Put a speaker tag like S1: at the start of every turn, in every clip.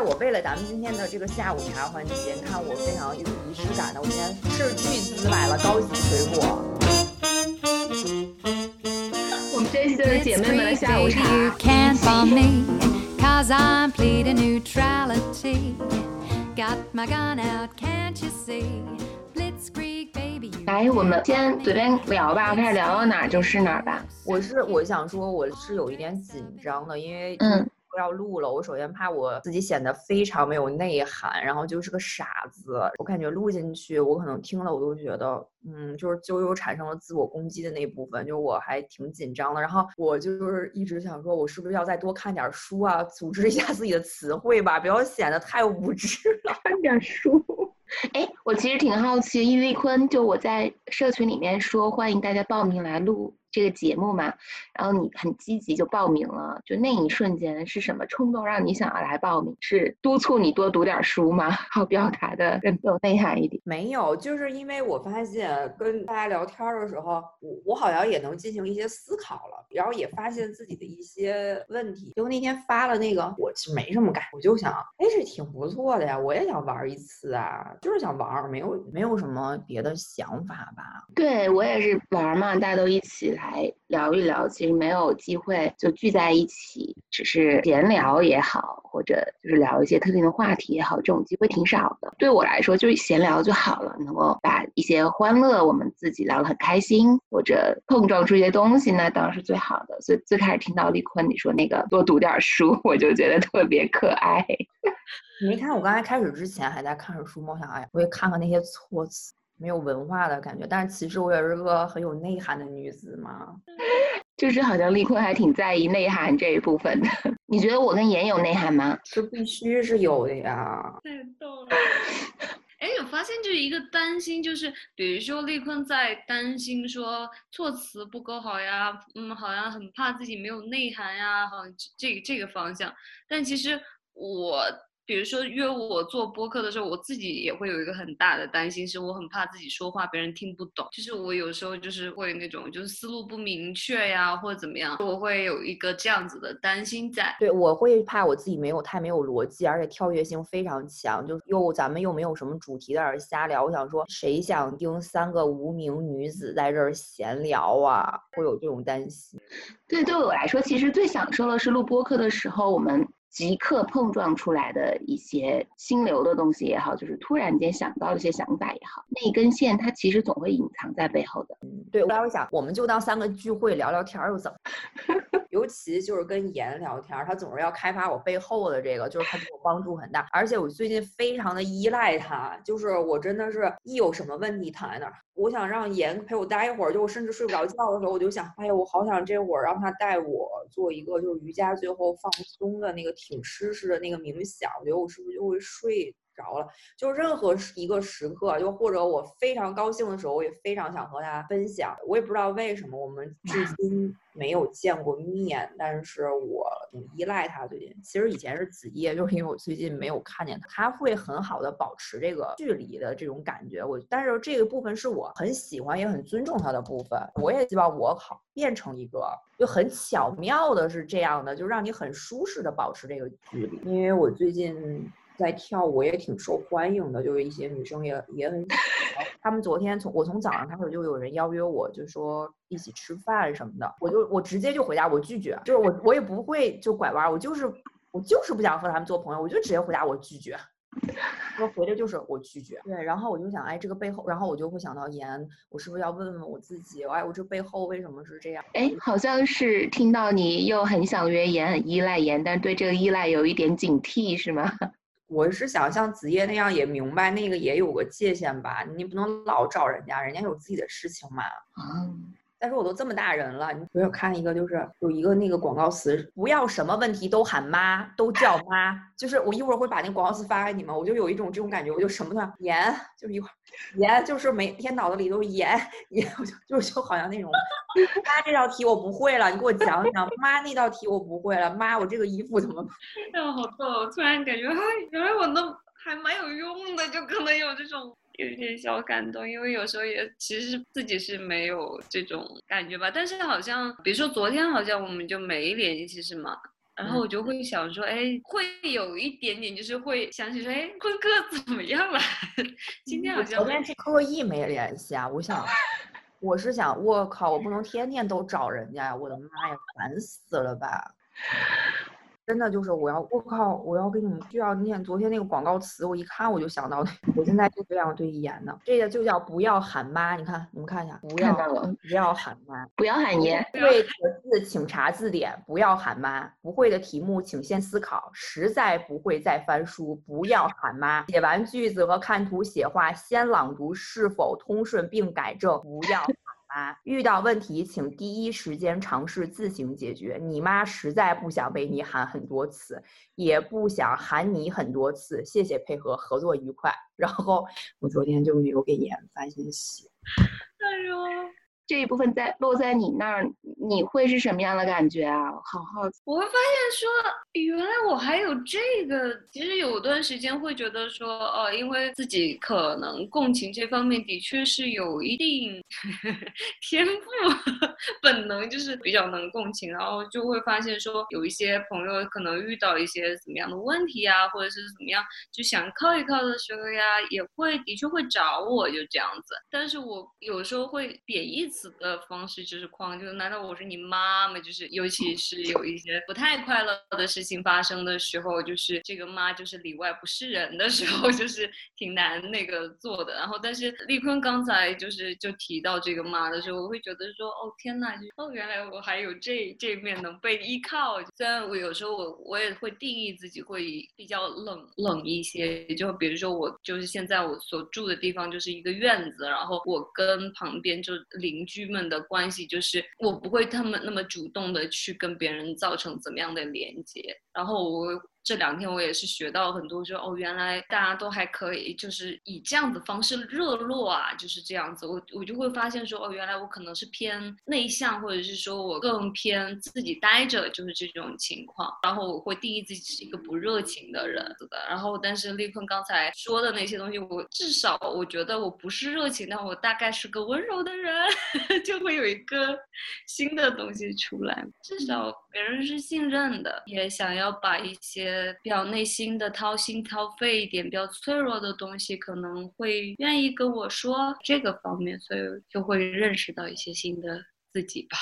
S1: 我为了咱们今天的这个下午茶环节，你看我非常有仪式感的，我今天斥巨资买了高级水果。
S2: 我们这期就是姐妹们的下午茶。
S3: You can't me, cause I'm pleading neutrality. Got my gun out, can't you see?
S2: 来，我们先随便聊吧，开始聊到哪儿就是哪儿吧。
S1: 我是我想说，我是有一点紧张的，因为
S2: 嗯
S1: 要录了，我首先怕我自己显得非常没有内涵，然后就是个傻子。我感觉录进去，我可能听了我都觉得，嗯，就是就又产生了自我攻击的那部分，就我还挺紧张的。然后我就是一直想说，我是不是要再多看点书啊，组织一下自己的词汇吧，不要显得太无知了。
S2: 看点书。哎，我其实挺好奇，因为坤就我在社群里面说欢迎大家报名来录这个节目嘛，然后你很积极就报名了，就那一瞬间是什么冲动让你想要来报名？是督促你多读点书吗？好表达的更有内涵一点。
S1: 没有，就是因为我发现跟大家聊天儿的时候，我我好像也能进行一些思考了，然后也发现自己的一些问题。结果那天发了那个，我其实没什么感，我就想，哎，这挺不错的呀，我也想玩儿一次啊，就是想玩儿，没有没有什么别的想法吧。
S2: 对我也是玩儿嘛，大家都一起来聊一聊，其实没有机会就聚在一起，只是闲聊也好，或者就是聊一些特定的话题也好，这种机会挺少的。对我来说，就是闲聊就好了，能够把一些欢乐我们自己聊得很开心，或者碰撞出一些东西，那当然是最好的。所以最开始听到丽坤你说那个多读点书，我就觉得特别可爱。
S1: 你没看我刚才开始之前还在看着书吗？我想，哎，我也看看那些措辞。没有文化的感觉，但是其实我也是个很有内涵的女子嘛。
S2: 就是好像丽坤还挺在意内涵这一部分的。你觉得我跟妍有内涵吗？
S1: 这必须是有的呀。
S4: 太逗了。哎，有发现就是一个担心，就是比如说丽坤在担心说措辞不够好呀，嗯，好像很怕自己没有内涵呀，好像这个这个方向。但其实我。比如说约我做播客的时候，我自己也会有一个很大的担心，是我很怕自己说话别人听不懂。就是我有时候就是会那种就是思路不明确呀，或者怎么样，我会有一个这样子的担心在。
S1: 对，我会怕我自己没有太没有逻辑，而且跳跃性非常强，就又咱们又没有什么主题在这儿瞎聊。我想说，谁想听三个无名女子在这儿闲聊啊？会有这种担心。
S2: 对，对我来说，其实最享受的是录播客的时候，我们。即刻碰撞出来的一些心流的东西也好，就是突然间想到一些想法也好，那一根线它其实总会隐藏在背后的。
S1: 嗯，对。后来我想，我们就当三个聚会聊聊天又怎么？尤其就是跟妍聊天，他总是要开发我背后的这个，就是他对我帮助很大。而且我最近非常的依赖他，就是我真的是一有什么问题躺在那儿，我想让妍陪我待一会儿，就我甚至睡不着觉的时候，我就想，哎呀，我好想这会儿让他带我做一个就是瑜伽最后放松的那个挺尸式的那个冥想，我觉得我是不是就会睡着了？就任何一个时刻，就或者我非常高兴的时候，我也非常想和大家分享。我也不知道为什么我们至 今没有见过面，但是我挺依赖他。最近其实以前是子夜，就是因为我最近没有看见他，他会很好的保持这个距离的这种感觉。我但是这个部分是我很喜欢也很尊重他的部分。我也希望我好变成一个就很巧妙的是这样的，就让你很舒适的保持这个距离。因为我最近。在跳舞也挺受欢迎的，就是一些女生也也很，他们昨天从我从早上开始就有人邀约我，就说一起吃饭什么的，我就我直接就回答我拒绝，就是我我也不会就拐弯，我就是我就是不想和他们做朋友，我就直接回答我拒绝，我回的就是我拒绝。对，然后我就想，哎，这个背后，然后我就会想到严，我是不是要问问我自己，哎，我这背后为什么是这样？
S2: 哎，好像是听到你又很想约严，很依赖严，但对这个依赖有一点警惕，是吗？
S1: 我是想像子夜那样，也明白那个也有个界限吧，你不能老找人家，人家有自己的事情嘛。但是我都这么大人了，你我有看一个，就是有一个那个广告词，不要什么问题都喊妈，都叫妈。就是我一会儿会把那广告词发给你们，我就有一种这种感觉，我就什么都想盐，就是一会儿盐，就是每天脑子里都是盐盐，我就就就好像那种妈这道题我不会了，你给我讲讲。妈那道题我不会了，妈我这个衣服怎么办？
S4: 哎呀，好逗！突然感觉，哎，原来我都还蛮有用的，就可能有这种。有一点小感动，因为有时候也其实自己是没有这种感觉吧，但是好像比如说昨天好像我们就没联系是吗？然后我就会想说，哎，会有一点点，就是会想起说，哎，坤哥怎么样了？今天好像
S1: 昨天是刻意没联系啊，我想，我是想，我靠，我不能天天都找人家呀，我的妈呀，烦死了吧！真的就是我要，我靠，我要给你们就要念昨天那个广告词，我一看我就想到，我现在就这样对言呢，这个就叫不要喊妈，你看你们看一下，不要不要喊妈，
S2: 不要喊爷，
S1: 不会的字请查字典，不要喊妈。不会的题目请先思考，实在不会再翻书，不要喊妈。写完句子和看图写话，先朗读是否通顺并改正，不要喊妈。遇到问题请第一时间尝试自行解决。你妈实在不想被你喊很多次，也不想喊你很多次。谢谢配合，合作愉快。然后我昨天就没有给妍发信息。
S4: 哎呦，
S2: 这一部分在落在你那儿，你会是什么样的感觉啊？好好。
S4: 我会发现说，原来我还有这个。其实有段时间会觉得说，哦，因为自己可能共情这方面的确是有一定 天赋，本能就是比较能共情，然后就会发现说，有一些朋友可能遇到一些怎么样的问题啊，或者是怎么样，就想靠一靠的时候呀，也会的确会找我，就这样子。但是我有时候会贬义词的方式就是框，就是难道我是你妈妈？就是尤其是有一些不太快乐的事情发生的时候，就是这个妈就是里外不是人的时候，就是挺难那个做的。然后，但是丽坤刚才就是就提到这个妈的时候，我会觉得说，哦天呐，就哦原来我还有这这面能被依靠。虽然我有时候我我也会定义自己会比较冷冷一些，就比如说我就是现在我所住的地方就是一个院子，然后我跟旁边就邻居们的关系就是我不会为他们那么主动的去跟别人造成怎么样的连接，然后我。这两天我也是学到很多，说哦，原来大家都还可以，就是以这样的方式热络啊，就是这样子。我我就会发现说，哦，原来我可能是偏内向，或者是说我更偏自己待着，就是这种情况。然后我会定义自己是一个不热情的人的。然后，但是立坤刚才说的那些东西，我至少我觉得我不是热情，但我大概是个温柔的人，就会有一个新的东西出来。至少别人是信任的，也想要把一些。比较内心的掏心掏肺一点，比较脆弱的东西，可能会愿意跟我说这个方面，所以就会认识到一些新的自己吧。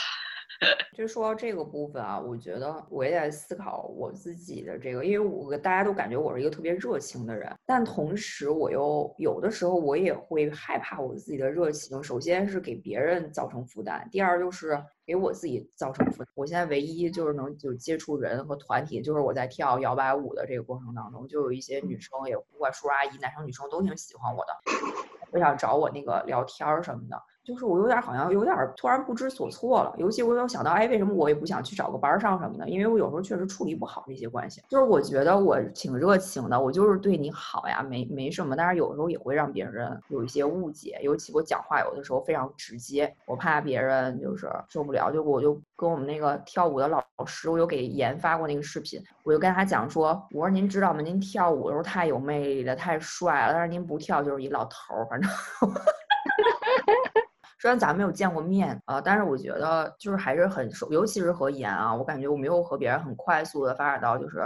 S1: 就说到这个部分啊，我觉得我也在思考我自己的这个，因为我大家都感觉我是一个特别热情的人，但同时我又有的时候我也会害怕我自己的热情，首先是给别人造成负担，第二就是给我自己造成负担。我现在唯一就是能就接触人和团体，就是我在跳摇摆舞的这个过程当中，就有一些女生也不管叔叔阿姨、男生女生都挺喜欢我的，我想找我那个聊天儿什么的。就是我有点好像有点突然不知所措了，尤其我有想到，哎，为什么我也不想去找个班上什么的？因为我有时候确实处理不好这些关系。就是我觉得我挺热情的，我就是对你好呀，没没什么。但是有时候也会让别人有一些误解，尤其我讲话有的时候非常直接，我怕别人就是受不了。就我就跟我们那个跳舞的老师，我有给研发过那个视频，我就跟他讲说，我说您知道吗？您跳舞的时候太有魅力了，太帅了，但是您不跳就是一老头儿，反正。虽然咱没有见过面啊，但是我觉得就是还是很熟，尤其是和妍啊，我感觉我没有和别人很快速的发展到就是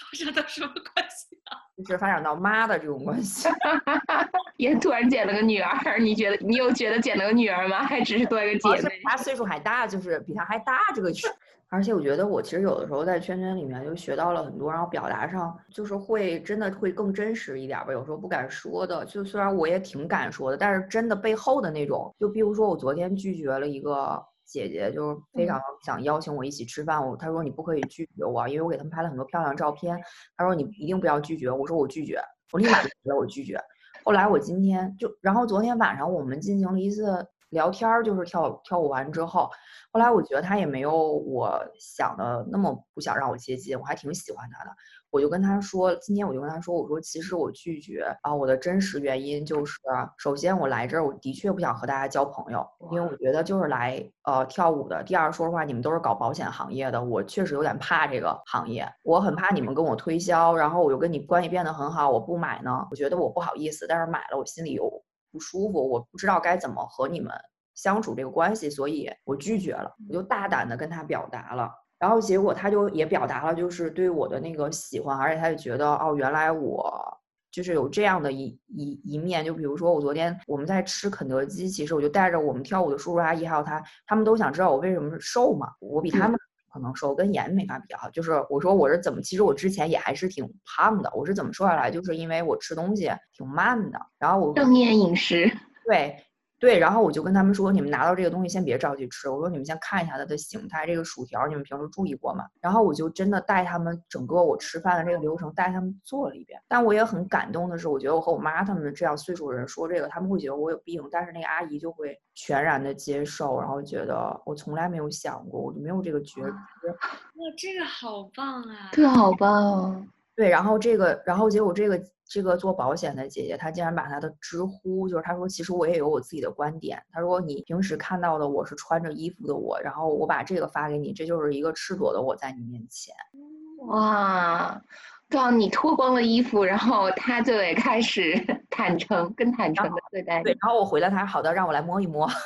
S4: 发展到什么关系啊？
S1: 就是发展到妈的这种关系。
S2: 也突然捡了个女儿，你觉得你有觉得捡了个女儿吗？还只是多一个姐妹？
S1: 她岁数还大，就是比她还大这个。而且我觉得我其实有的时候在圈圈里面就学到了很多，然后表达上就是会真的会更真实一点吧。有时候不敢说的，就虽然我也挺敢说的，但是真的背后的那种，就比如说我昨天拒绝了一个姐姐，就是非常想邀请我一起吃饭，我她说你不可以拒绝我，因为我给他们拍了很多漂亮照片。她说你一定不要拒绝，我说我拒绝，我立马就觉得我拒绝。后来我今天就，然后昨天晚上我们进行了一次聊天儿，就是跳跳舞完之后。后来我觉得他也没有我想的那么不想让我接近，我还挺喜欢他的。我就跟他说，今天我就跟他说，我说其实我拒绝啊，我的真实原因就是，首先我来这儿我的确不想和大家交朋友，因为我觉得就是来呃跳舞的。第二，说实话，你们都是搞保险行业的，我确实有点怕这个行业，我很怕你们跟我推销，然后我又跟你关系变得很好，我不买呢，我觉得我不好意思，但是买了我心里又不舒服，我不知道该怎么和你们。相处这个关系，所以我拒绝了，我就大胆的跟他表达了。然后结果他就也表达了就是对我的那个喜欢，而且他也觉得哦，原来我就是有这样的一一一面。就比如说我昨天我们在吃肯德基，其实我就带着我们跳舞的叔叔阿姨还有他，他们都想知道我为什么瘦嘛，我比他们。可能瘦跟盐没法比啊，就是我说我是怎么，其实我之前也还是挺胖的，我是怎么瘦下来，就是因为我吃东西挺慢的，然后我
S2: 正念饮食，
S1: 对。对，然后我就跟他们说，你们拿到这个东西先别着急吃。我说你们先看一下它的形态，这个薯条你们平时注意过吗？然后我就真的带他们整个我吃饭的这个流程带他们做了一遍。但我也很感动的是，我觉得我和我妈他们这样岁数人说这个，他们会觉得我有病，但是那个阿姨就会全然的接受，然后觉得我从来没有想过，我就没有这个觉知。
S4: 哇，这个好棒啊！
S2: 这个好棒。
S1: 对，然后这个，然后结果这个。这个做保险的姐姐，她竟然把她的知乎，就是她说，其实我也有我自己的观点。她说，你平时看到的我是穿着衣服的我，然后我把这个发给你，这就是一个赤裸的我在你面前。
S2: 哇，当你脱光了衣服，然后他就得开始 坦诚，更坦诚的对待。
S1: 对，然后我回了，他好的，让我来摸一摸。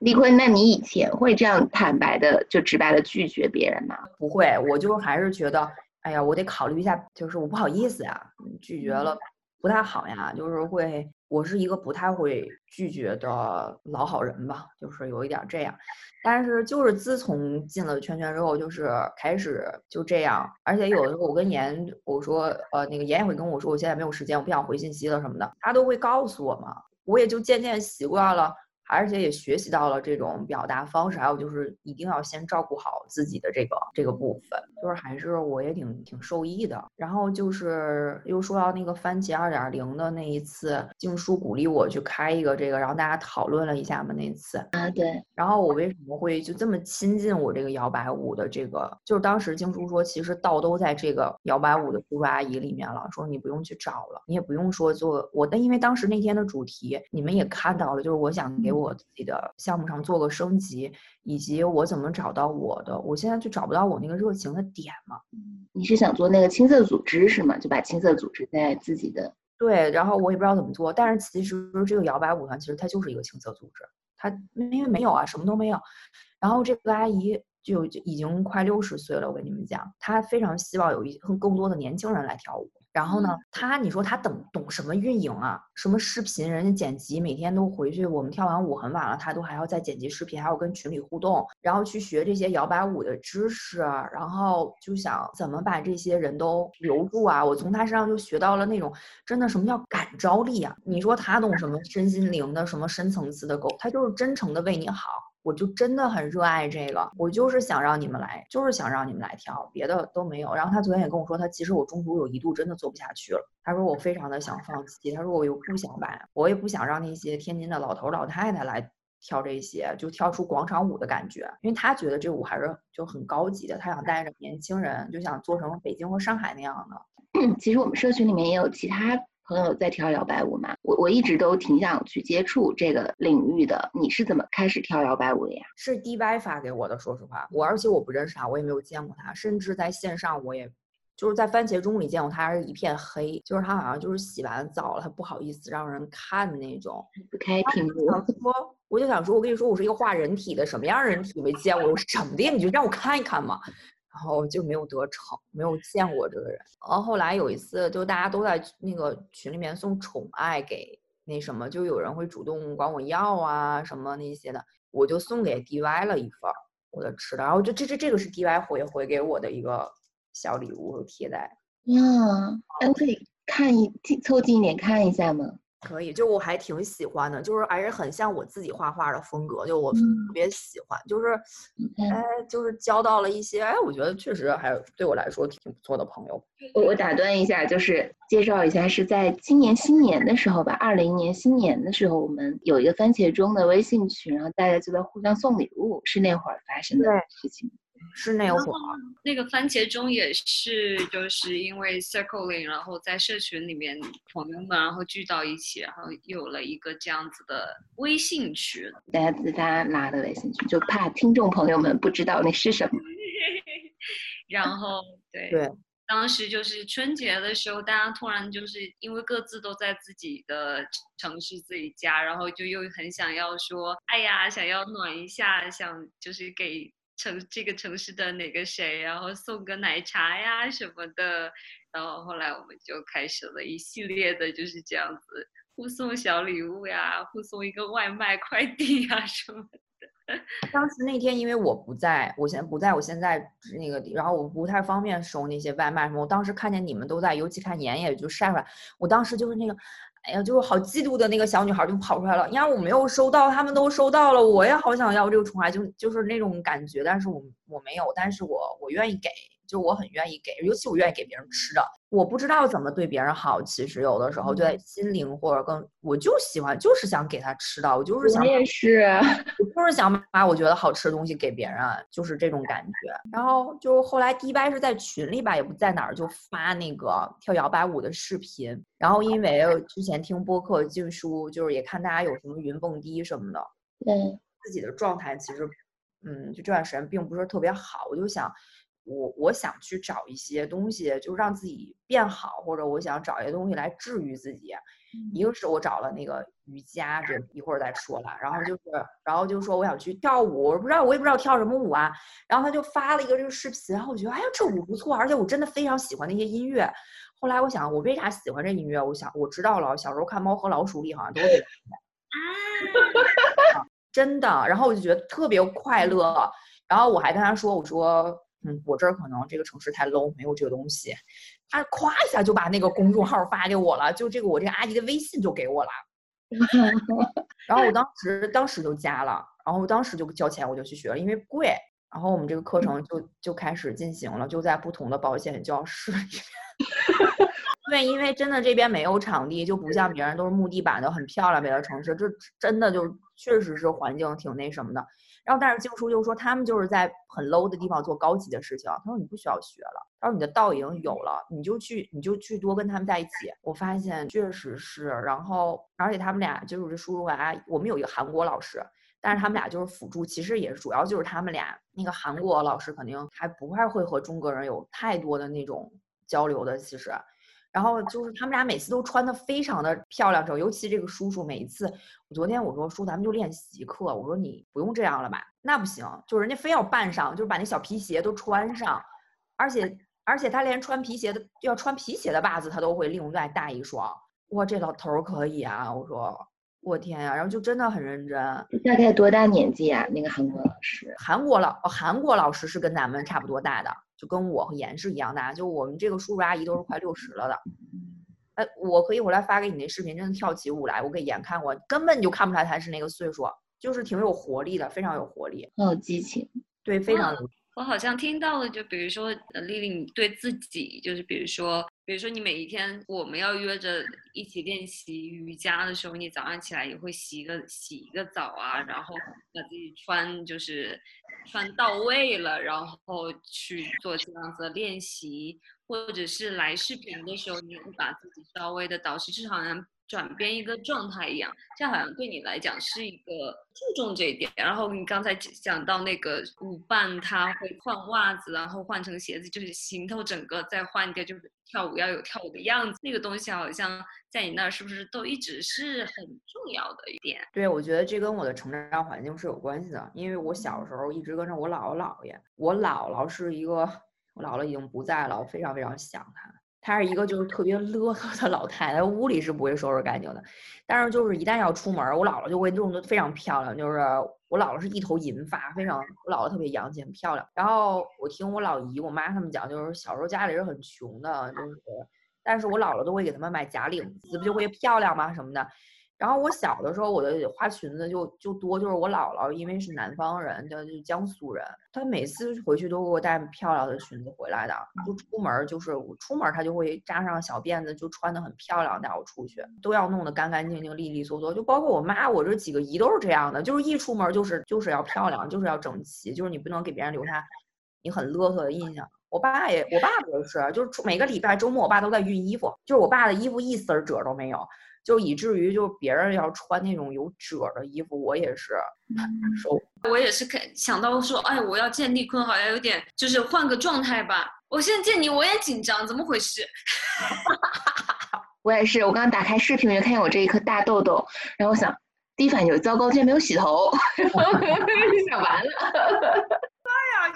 S2: 丽坤，那你以前会这样坦白的，就直白的拒绝别人吗？
S1: 不会，我就还是觉得。哎呀，我得考虑一下，就是我不好意思呀，拒绝了不太好呀，就是会，我是一个不太会拒绝的老好人吧，就是有一点这样。但是就是自从进了圈圈之后，就是开始就这样，而且有的时候我跟妍我说，呃，那个妍也会跟我说，我现在没有时间，我不想回信息了什么的，他都会告诉我嘛，我也就渐渐习惯了。而且也学习到了这种表达方式，还有就是一定要先照顾好自己的这个这个部分，就是还是我也挺挺受益的。然后就是又说到那个番茄二点零的那一次，静书鼓励我去开一个这个，然后大家讨论了一下嘛那次
S2: 啊对。
S1: 然后我为什么会就这么亲近我这个摇摆舞的这个？就是当时静书说，其实道都在这个摇摆舞的叔叔阿姨里面了，说你不用去找了，你也不用说做我但，因为当时那天的主题你们也看到了，就是我想给。我自己的项目上做个升级，以及我怎么找到我的，我现在就找不到我那个热情的点嘛。
S2: 你是想做那个青色组织是吗？就把青色组织在自己的
S1: 对，然后我也不知道怎么做，但是其实这个摇摆舞团其实它就是一个青色组织，它因为没有啊，什么都没有。然后这个阿姨就已经快六十岁了，我跟你们讲，她非常希望有一更更多的年轻人来跳舞。然后呢，他你说他懂懂什么运营啊？什么视频，人家剪辑，每天都回去。我们跳完舞很晚了，他都还要再剪辑视频，还要跟群里互动，然后去学这些摇摆舞的知识，然后就想怎么把这些人都留住啊？我从他身上就学到了那种真的什么叫感召力啊？你说他懂什么身心灵的什么深层次的沟，他就是真诚的为你好。我就真的很热爱这个，我就是想让你们来，就是想让你们来跳，别的都没有。然后他昨天也跟我说，他其实我中途有一度真的做不下去了。他说我非常的想放弃，他说我又不想把，我也不想让那些天津的老头老太太来跳这些，就跳出广场舞的感觉，因为他觉得这舞还是就很高级的，他想带着年轻人，就想做成北京和上海那样的。
S2: 其实我们社群里面也有其他。朋友在跳摇摆舞嘛，我我一直都挺想去接触这个领域的。你是怎么开始跳摇摆舞的呀？
S1: 是 DY 发给我的，说实话，我而且我不认识他，我也没有见过他，甚至在线上我也就是在番茄钟里见过他，还是一片黑，就是他好像就是洗完澡了，他不好意思让人看的那种。
S2: 不开屏幕。
S1: 说，我就想说，我跟你说，我是一个画人体的，什么样人体没见过？我什么的，你就让我看一看嘛。然后就没有得逞，没有见过这个人。然后后来有一次，就大家都在那个群里面送宠爱给那什么，就有人会主动管我要啊什么那些的，我就送给 DY 了一份我的吃的。然后就这这这个是 DY 回回给我的一个小礼物贴在。
S2: 嗯，咱可以看一凑近一点看一下吗？
S1: 可以，就我还挺喜欢的，就是还是很像我自己画画的风格，就我特别喜欢，就是，哎，就是交到了一些，哎，我觉得确实还对我来说挺不错的朋友。
S2: 我我打断一下，就是介绍一下，是在今年新年的时候吧，二零年新年的时候，我们有一个番茄钟的微信群，然后大家就在互相送礼物，是那会儿发生的事情。
S1: 是那会儿，
S4: 那个番茄钟也是，就是因为 circling，然后在社群里面朋友们然后聚到一起，然后有了一个这样子的微信群，
S2: 大家自发拉的微信群，就怕听众朋友们不知道那是什么。
S4: 然后对
S1: 对，
S4: 当时就是春节的时候，大家突然就是因为各自都在自己的城市自己家，然后就又很想要说，哎呀，想要暖一下，想就是给。城这个城市的哪个谁，然后送个奶茶呀什么的，然后后来我们就开始了一系列的就是这样子互送小礼物呀，互送一个外卖快递呀什么的。
S1: 当时那天因为我不在，我现在不在我现在那个，然后我不太方便收那些外卖什么。我当时看见你们都在，尤其看妍妍就晒出来，我当时就是那个，哎呀，就是好嫉妒的那个小女孩就跑出来了。呀，我没有收到，他们都收到了，我也好想要这个宠爱，就就是那种感觉，但是我我没有，但是我我愿意给。就我很愿意给，尤其我愿意给别人吃的。我不知道怎么对别人好，其实有的时候就在心灵或者更，我就喜欢，就是想给他吃的，我就是想。
S2: 我也是，
S1: 我就是想把我觉得好吃的东西给别人，就是这种感觉。然后就后来迪拜是在群里吧，也不在哪儿，就发那个跳摇摆舞的视频。然后因为之前听播客静书，就是也看大家有什么云蹦迪什么的，
S2: 对
S1: 自己的状态其实，嗯，就这段时间并不是特别好，我就想。我我想去找一些东西，就让自己变好，或者我想找一些东西来治愈自己。一个是我找了那个瑜伽，这一会儿再说了。然后就是，然后就说我想去跳舞，我不知道我也不知道跳什么舞啊。然后他就发了一个这个视频，然后我觉得哎呀这舞不错，而且我真的非常喜欢那些音乐。后来我想我为啥喜欢这音乐？我想我知道了，小时候看《猫和老鼠》里好像都是。啊，真的。然后我就觉得特别快乐。然后我还跟他说，我说。嗯，我这儿可能这个城市太 low，没有这个东西。他咵一下就把那个公众号发给我了，就这个我这个阿姨的微信就给我了。然后我当时当时就加了，然后当时就交钱，我就去学了，因为贵。然后我们这个课程就就开始进行了，就在不同的保险教室里。对，因为真的这边没有场地，就不像别人都是木地板的，很漂亮。别的城市这真的就确实是环境挺那什么的。然后但是静书就说他们就是在很 low 的地方做高级的事情。他说你不需要学了，他说你的道已经有了，你就去你就去多跟他们在一起。我发现确实是，然后而且他们俩就是这叔叔和阿姨，我们有一个韩国老师，但是他们俩就是辅助，其实也是主要就是他们俩那个韩国老师肯定还不太会和中国人有太多的那种交流的，其实。然后就是他们俩每次都穿的非常的漂亮，尤其这个叔叔每一次，我昨天我说叔咱们就练习课，我说你不用这样了吧？那不行，就是人家非要扮上，就是把那小皮鞋都穿上，而且而且他连穿皮鞋的要穿皮鞋的袜子他都会另外带一双。哇，这老头儿可以啊！我说我天呀，然后就真的很认真。
S2: 大概多大年纪啊？那个韩国老师？
S1: 韩国老哦韩国老师是跟咱们差不多大的。就跟我和严是一样大，就我们这个叔叔阿姨都是快六十了的。哎，我可以回来发给你那视频，真的跳起舞来，我给严看过，根本就看不出来他是那个岁数，就是挺有活力的，非常有活力，
S2: 很有激情。
S1: 对，非常。
S4: 我好像听到了，就比如说丽丽，你对自己，就是比如说，比如说你每一天我们要约着一起练习瑜伽的时候，你早上起来也会洗个洗一个澡啊，然后把自己穿就是穿到位了，然后去做这样子的练习，或者是来视频的时候，你会把自己稍微的导师，至少能。转变一个状态一样，这样好像对你来讲是一个注重这一点。然后你刚才讲到那个舞伴，他会换袜子，然后换成鞋子，就是行头整个再换一个，就是跳舞要有跳舞的样子。那个东西好像在你那儿是不是都一直是很重要的一点？
S1: 对，我觉得这跟我的成长环境是有关系的，因为我小时候一直跟着我姥姥姥爷。我姥姥是一个，我姥姥已经不在了，我非常非常想她。她是一个就是特别邋遢的老太太，屋里是不会收拾干净的，但是就是一旦要出门，我姥姥就会弄得非常漂亮。就是我姥姥是一头银发，非常我姥姥特别洋气，很漂亮。然后我听我老姨、我妈他们讲，就是小时候家里是很穷的，就是，但是我姥姥都会给他们买假领子，不就会漂亮吗？什么的。然后我小的时候，我的花裙子就就多，就是我姥姥因为是南方人，叫就江苏人，她每次回去都给我带漂亮的裙子回来的。就出门就是我出门，她就会扎上小辫子，就穿的很漂亮带我出去，都要弄得干干净净、利利索索。就包括我妈，我这几个姨都是这样的，就是一出门就是就是要漂亮，就是要整齐，就是你不能给别人留下你很邋遢的印象。我爸也，我爸也是，就是每个礼拜周末，我爸都在熨衣服，就是我爸的衣服一丝褶都没有。就以至于就别人要穿那种有褶的衣服，我也是受。
S4: 我也是看想到说，哎，我要见丽坤，好像有点就是换个状态吧。我现在见你，我也紧张，怎么回事？
S2: 我也是，我刚刚打开视频，我就看见我这一颗大痘痘，然后我想，第一反应就是糟糕，今天没有洗头，然后想完了。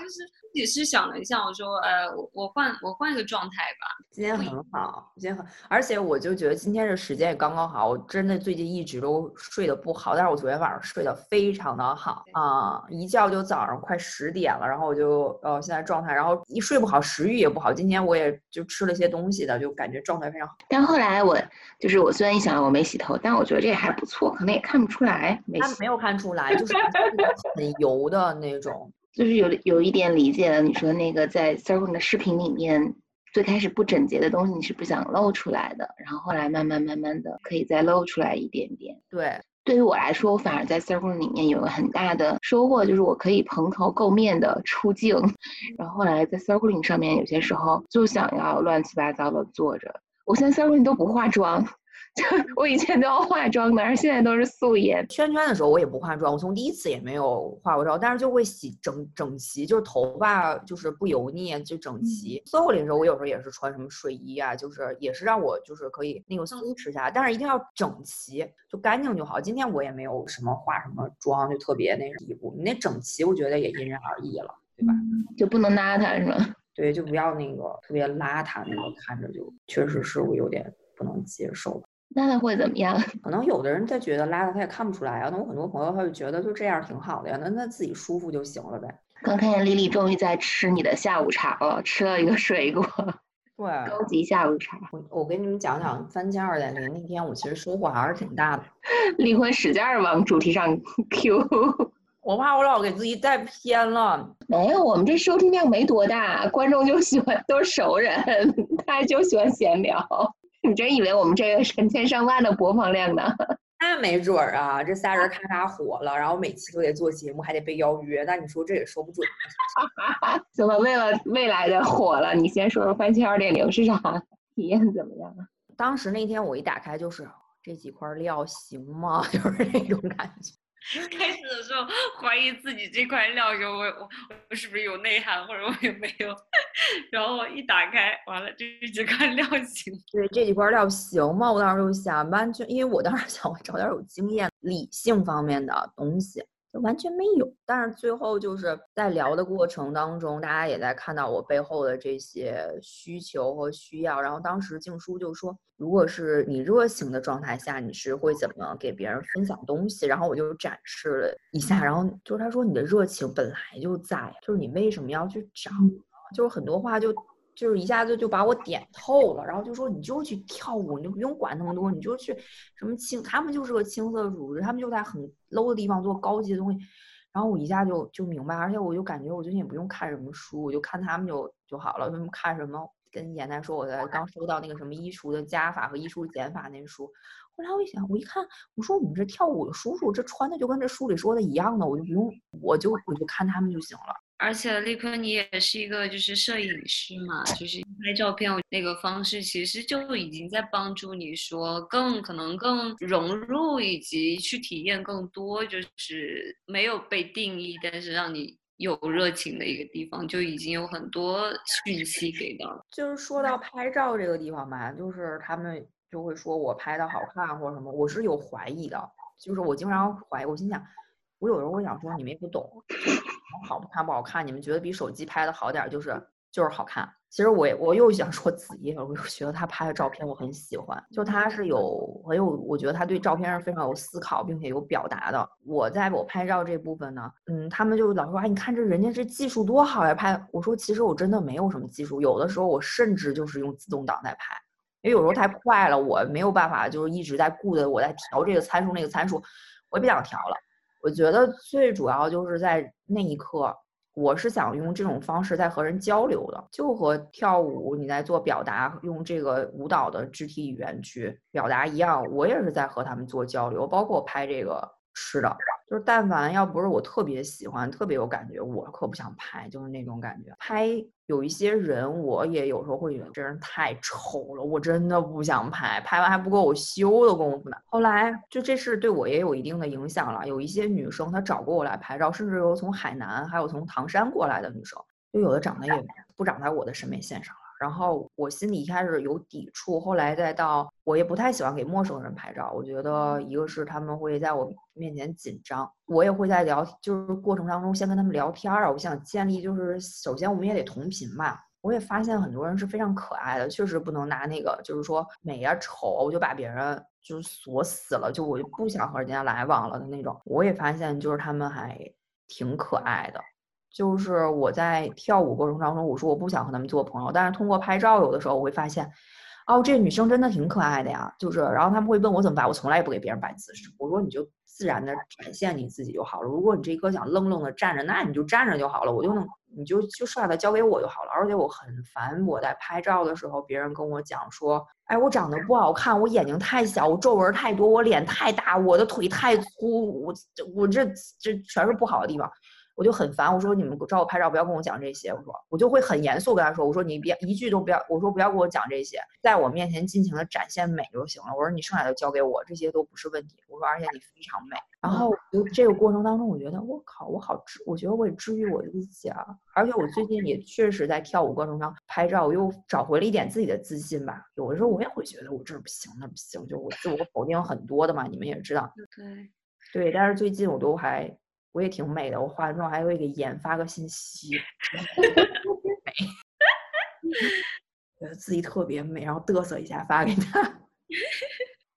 S4: 话，就是也是想了一下，我说，呃，我我换我换一个状态吧。
S1: 今天很好，今天很，而且我就觉得今天这时间也刚刚好。我真的最近一直都睡得不好，但是我昨天晚上睡得非常的好啊，一觉就早上快十点了，然后我就呃现在状态，然后一睡不好，食欲也不好。今天我也就吃了些东西的，就感觉状态非常好。
S2: 但后来我就是我虽然一想我没洗头，但我觉得这还不错，可能也看不出来没
S1: 没有看出来，就是很油的那种。
S2: 就是有有一点理解了，你说那个在 Circle 的视频里面，最开始不整洁的东西你是不想露出来的，然后后来慢慢慢慢的可以再露出来一点点。
S1: 对，
S2: 对于我来说，我反而在 Circle 里面有个很大的收获，就是我可以蓬头垢面的出镜，然后后来在 Circle 上面有些时候就想要乱七八糟的坐着，我现在 Circle 都不化妆。我以前都要化妆的，而现在都是素颜。
S1: 圈圈的时候我也不化妆，我从第一次也没有化过妆，但是就会洗整整齐，就是头发就是不油腻，就整齐。SOHO 里的时候，我有时候也是穿什么睡衣啊，就是也是让我就是可以那个松弛下来，但是一定要整齐，就干净就好。今天我也没有什么化什么妆，就特别那什么地步。你那整齐，我觉得也因人而异了，对吧？
S2: 就不能邋遢是吧？
S1: 对，就不要那个特别邋遢，那个看着就确实是我有点不能接受。
S2: 那他会怎么样？
S1: 可能有的人他觉得邋遢，他也看不出来啊。那我很多朋友他就觉得就这样挺好的呀，那那自己舒服就行了呗。
S2: 刚看见丽丽终于在吃你的下午茶了，吃了一个水果，
S1: 对，
S2: 高级下午茶。
S1: 我我给你们讲讲番茄二点零那天，我其实收获还是挺大的。
S2: 离婚使劲往主题上 Q，
S1: 我怕我老给自己带偏了。
S2: 没有，我们这收听量没多大，观众就喜欢都是熟人，他就喜欢闲聊。你真以为我们这个成千上万的播放量呢？
S1: 那没准儿啊，这仨人咔咔火了，然后每期都得做节目，还得被邀约，那你说这也说不准。
S2: 怎么为了未来的火了？你先说说番茄二点零是啥？体验怎么样？
S1: 当时那天我一打开就是这几块料行吗？就是那种感觉。
S4: 开始的时候怀疑自己这块料有我我我是不是有内涵，或者我有没有？然后一打开，完了就一直看料行？
S1: 对，这几块料行吗？我当时就想，完全因为我当时想我找点有经验、理性方面的东西。就完全没有，但是最后就是在聊的过程当中，大家也在看到我背后的这些需求和需要。然后当时静书就说：“如果是你热情的状态下，你是会怎么给别人分享东西？”然后我就展示了一下，然后就是他说：“你的热情本来就在，就是你为什么要去找？就是很多话就。”就是一下子就把我点透了，然后就说你就去跳舞，你就不用管那么多，你就去什么青，他们就是个青色组织，他们就在很 low 的地方做高级的东西，然后我一下就就明白，而且我就感觉我最近也不用看什么书，我就看他们就就好了。他们看什么？跟严丹说，我在刚收到那个什么衣橱的加法和衣橱减法那书，后来我一想，我一看，我说我们这跳舞的叔叔，这穿的就跟这书里说的一样的，我就不用，我就我就看他们就行了。
S4: 而且立坤，你也是一个就是摄影师嘛，就是拍照片那个方式，其实就已经在帮助你说更可能更融入以及去体验更多，就是没有被定义，但是让你有热情的一个地方，就已经有很多讯息给到了。
S1: 就是说到拍照这个地方吧，就是他们就会说我拍的好看或者什么，我是有怀疑的，就是我经常怀疑，我心想，我有时候会想说你们也不懂。好不看不好看，你们觉得比手机拍的好点，就是就是好看。其实我我又想说子夜，我又觉得他拍的照片我很喜欢，就他是有很有，我觉得他对照片是非常有思考，并且有表达的。我在我拍照这部分呢，嗯，他们就老说，哎，你看这人家这技术多好呀，拍。我说其实我真的没有什么技术，有的时候我甚至就是用自动挡在拍，因为有时候太快了，我没有办法就是一直在顾的我在调这个参数那个参数，我也不想调了。我觉得最主要就是在那一刻，我是想用这种方式在和人交流的，就和跳舞你在做表达，用这个舞蹈的肢体语言去表达一样，我也是在和他们做交流，包括拍这个吃的。就是但凡要不是我特别喜欢、特别有感觉，我可不想拍，就是那种感觉。拍有一些人，我也有时候会觉得这人太丑了，我真的不想拍。拍完还不够我修的功夫呢。后来就这事对我也有一定的影响了。有一些女生她找过我来拍照，甚至有从海南还有从唐山过来的女生，就有的长得也不长在我的审美线上。然后我心里一开始有抵触，后来再到我也不太喜欢给陌生人拍照。我觉得一个是他们会在我面前紧张，我也会在聊就是过程当中先跟他们聊天儿啊。我想建立就是首先我们也得同频嘛。我也发现很多人是非常可爱的，确实不能拿那个就是说美呀丑，我就把别人就是锁死了，就我就不想和人家来往了的那种。我也发现就是他们还挺可爱的。就是我在跳舞过程当中，我说我不想和他们做朋友，但是通过拍照，有的时候我会发现，哦，这女生真的挺可爱的呀。就是，然后他们会问我怎么摆，我从来也不给别人摆姿势，我说你就自然的展现你自己就好了。如果你这一刻想愣愣的站着，那你就站着就好了，我就能，你就就把它交给我就好了。而且我很烦我在拍照的时候，别人跟我讲说，哎，我长得不好看，我眼睛太小，我皱纹太多，我脸太大，我的腿太粗，我我这这全是不好的地方。我就很烦，我说你们找我拍照不要跟我讲这些，我说我就会很严肃跟他说，我说你别一句都不要，我说不要跟我讲这些，在我面前尽情的展现美就行了。我说你剩下的交给我，这些都不是问题。我说而且你非常美。然后就这个过程当中，我觉得我靠，我好治，我觉得我也治愈我自己啊。而且我最近也确实在跳舞过程中拍照，我又找回了一点自己的自信吧。有的时候我也会觉得我这不行那不行，就我自我否定很多的嘛，你们也知道。
S4: 对，
S1: 对，但是最近我都还。我也挺美的，我化完妆还会给颜发个信息，美，觉得自己特别美，然后嘚瑟一下发给他。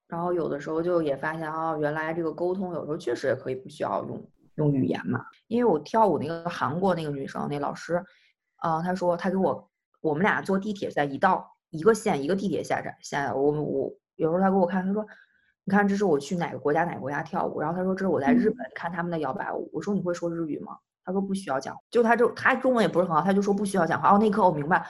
S1: 然后有的时候就也发现啊，原来这个沟通有时候确实也可以不需要用用语言嘛。因为我跳舞那个韩国那个女生那老师，啊，她说她给我我们俩坐地铁在一道一个线一个地铁下站下，我我有时候她给我看，她说。你看，这是我去哪个国家哪个国家跳舞，然后他说这是我在日本看他们的摇摆舞。我说你会说日语吗？他说不需要讲，就他就他中文也不是很好，他就说不需要讲话。哦，那一刻我明白，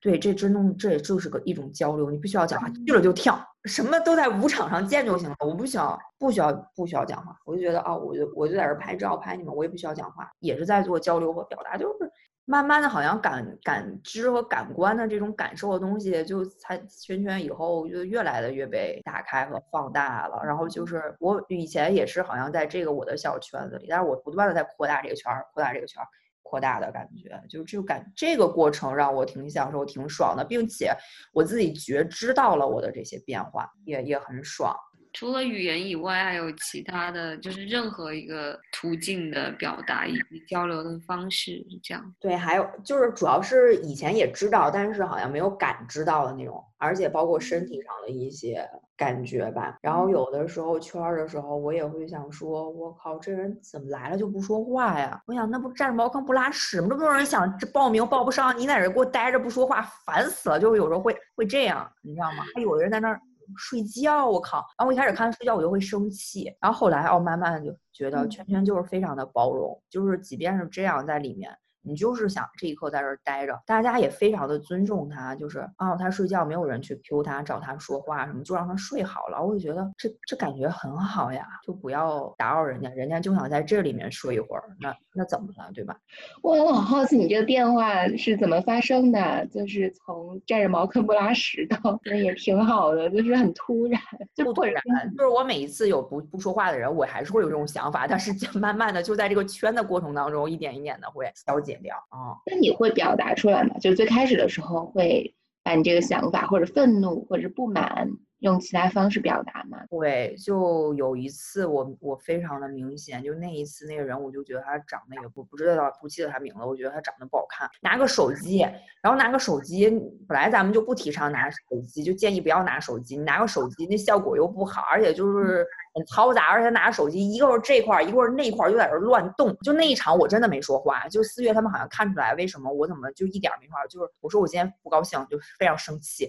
S1: 对，这真正这也就是个一种交流，你不需要讲话，去了就跳，什么都在舞场上见就行了。我不需要不需要不需要讲话，我就觉得啊，我就我就在这拍照拍你们，我也不需要讲话，也是在做交流和表达，就是。慢慢的，好像感感知和感官的这种感受的东西，就才圈圈以后就越来的越被打开和放大了。然后就是我以前也是好像在这个我的小圈子里，但是我不断的在扩大这个圈儿，扩大这个圈儿，扩大的感觉，就是这个感这个过程让我挺享受、挺爽的，并且我自己觉知到了我的这些变化，也也很爽。
S4: 除了语言以外，还有其他的就是任何一个途径的表达以及交流的方式是这样。
S1: 对，还有就是主要是以前也知道，但是好像没有感知到的那种，而且包括身体上的一些感觉吧。然后有的时候圈的时候，我也会想说，我靠，这人怎么来了就不说话呀？我想那不占着茅坑不拉屎吗？这么多人想这报名报不上，你在这给我待着不说话，烦死了。就是有时候会会这样，你知道吗？还有的人在那儿。睡觉，我靠！然后我一开始看他睡觉，我就会生气。然后后来，哦，慢慢的就觉得圈圈就是非常的包容，就是即便是这样在里面。你就是想这一刻在这儿待着，大家也非常的尊重他，就是啊，他睡觉没有人去 Q 他找他说话什么，就让他睡好了。我就觉得这这感觉很好呀，就不要打扰人家，人家就想在这里面睡一会儿，那那怎么了，对吧？
S2: 我好好奇你这个变化是怎么发生的，就是从站着茅坑不拉屎到那也挺好的，就是很突然，
S1: 就突然，就是我每一次有不不说话的人，我还是会有这种想法，但是就慢慢的就在这个圈的过程当中，一点一点的会消解。掉啊，
S2: 那你会表达出来吗？就是最开始的时候会把你这个想法或者愤怒或者不满。用其他方式表达吗？
S1: 对，就有一次我我非常的明显，就那一次那个人，我就觉得他长得也不不知道不记得他名字，我觉得他长得不好看。拿个手机，然后拿个手机，本来咱们就不提倡拿手机，就建议不要拿手机。你拿个手机，那效果又不好，而且就是很嘈杂，而且拿手机一个是这块儿，一个是那块儿，就在这乱动。就那一场我真的没说话，就四月他们好像看出来为什么我怎么就一点没说话，就是我说我今天不高兴，就非常生气。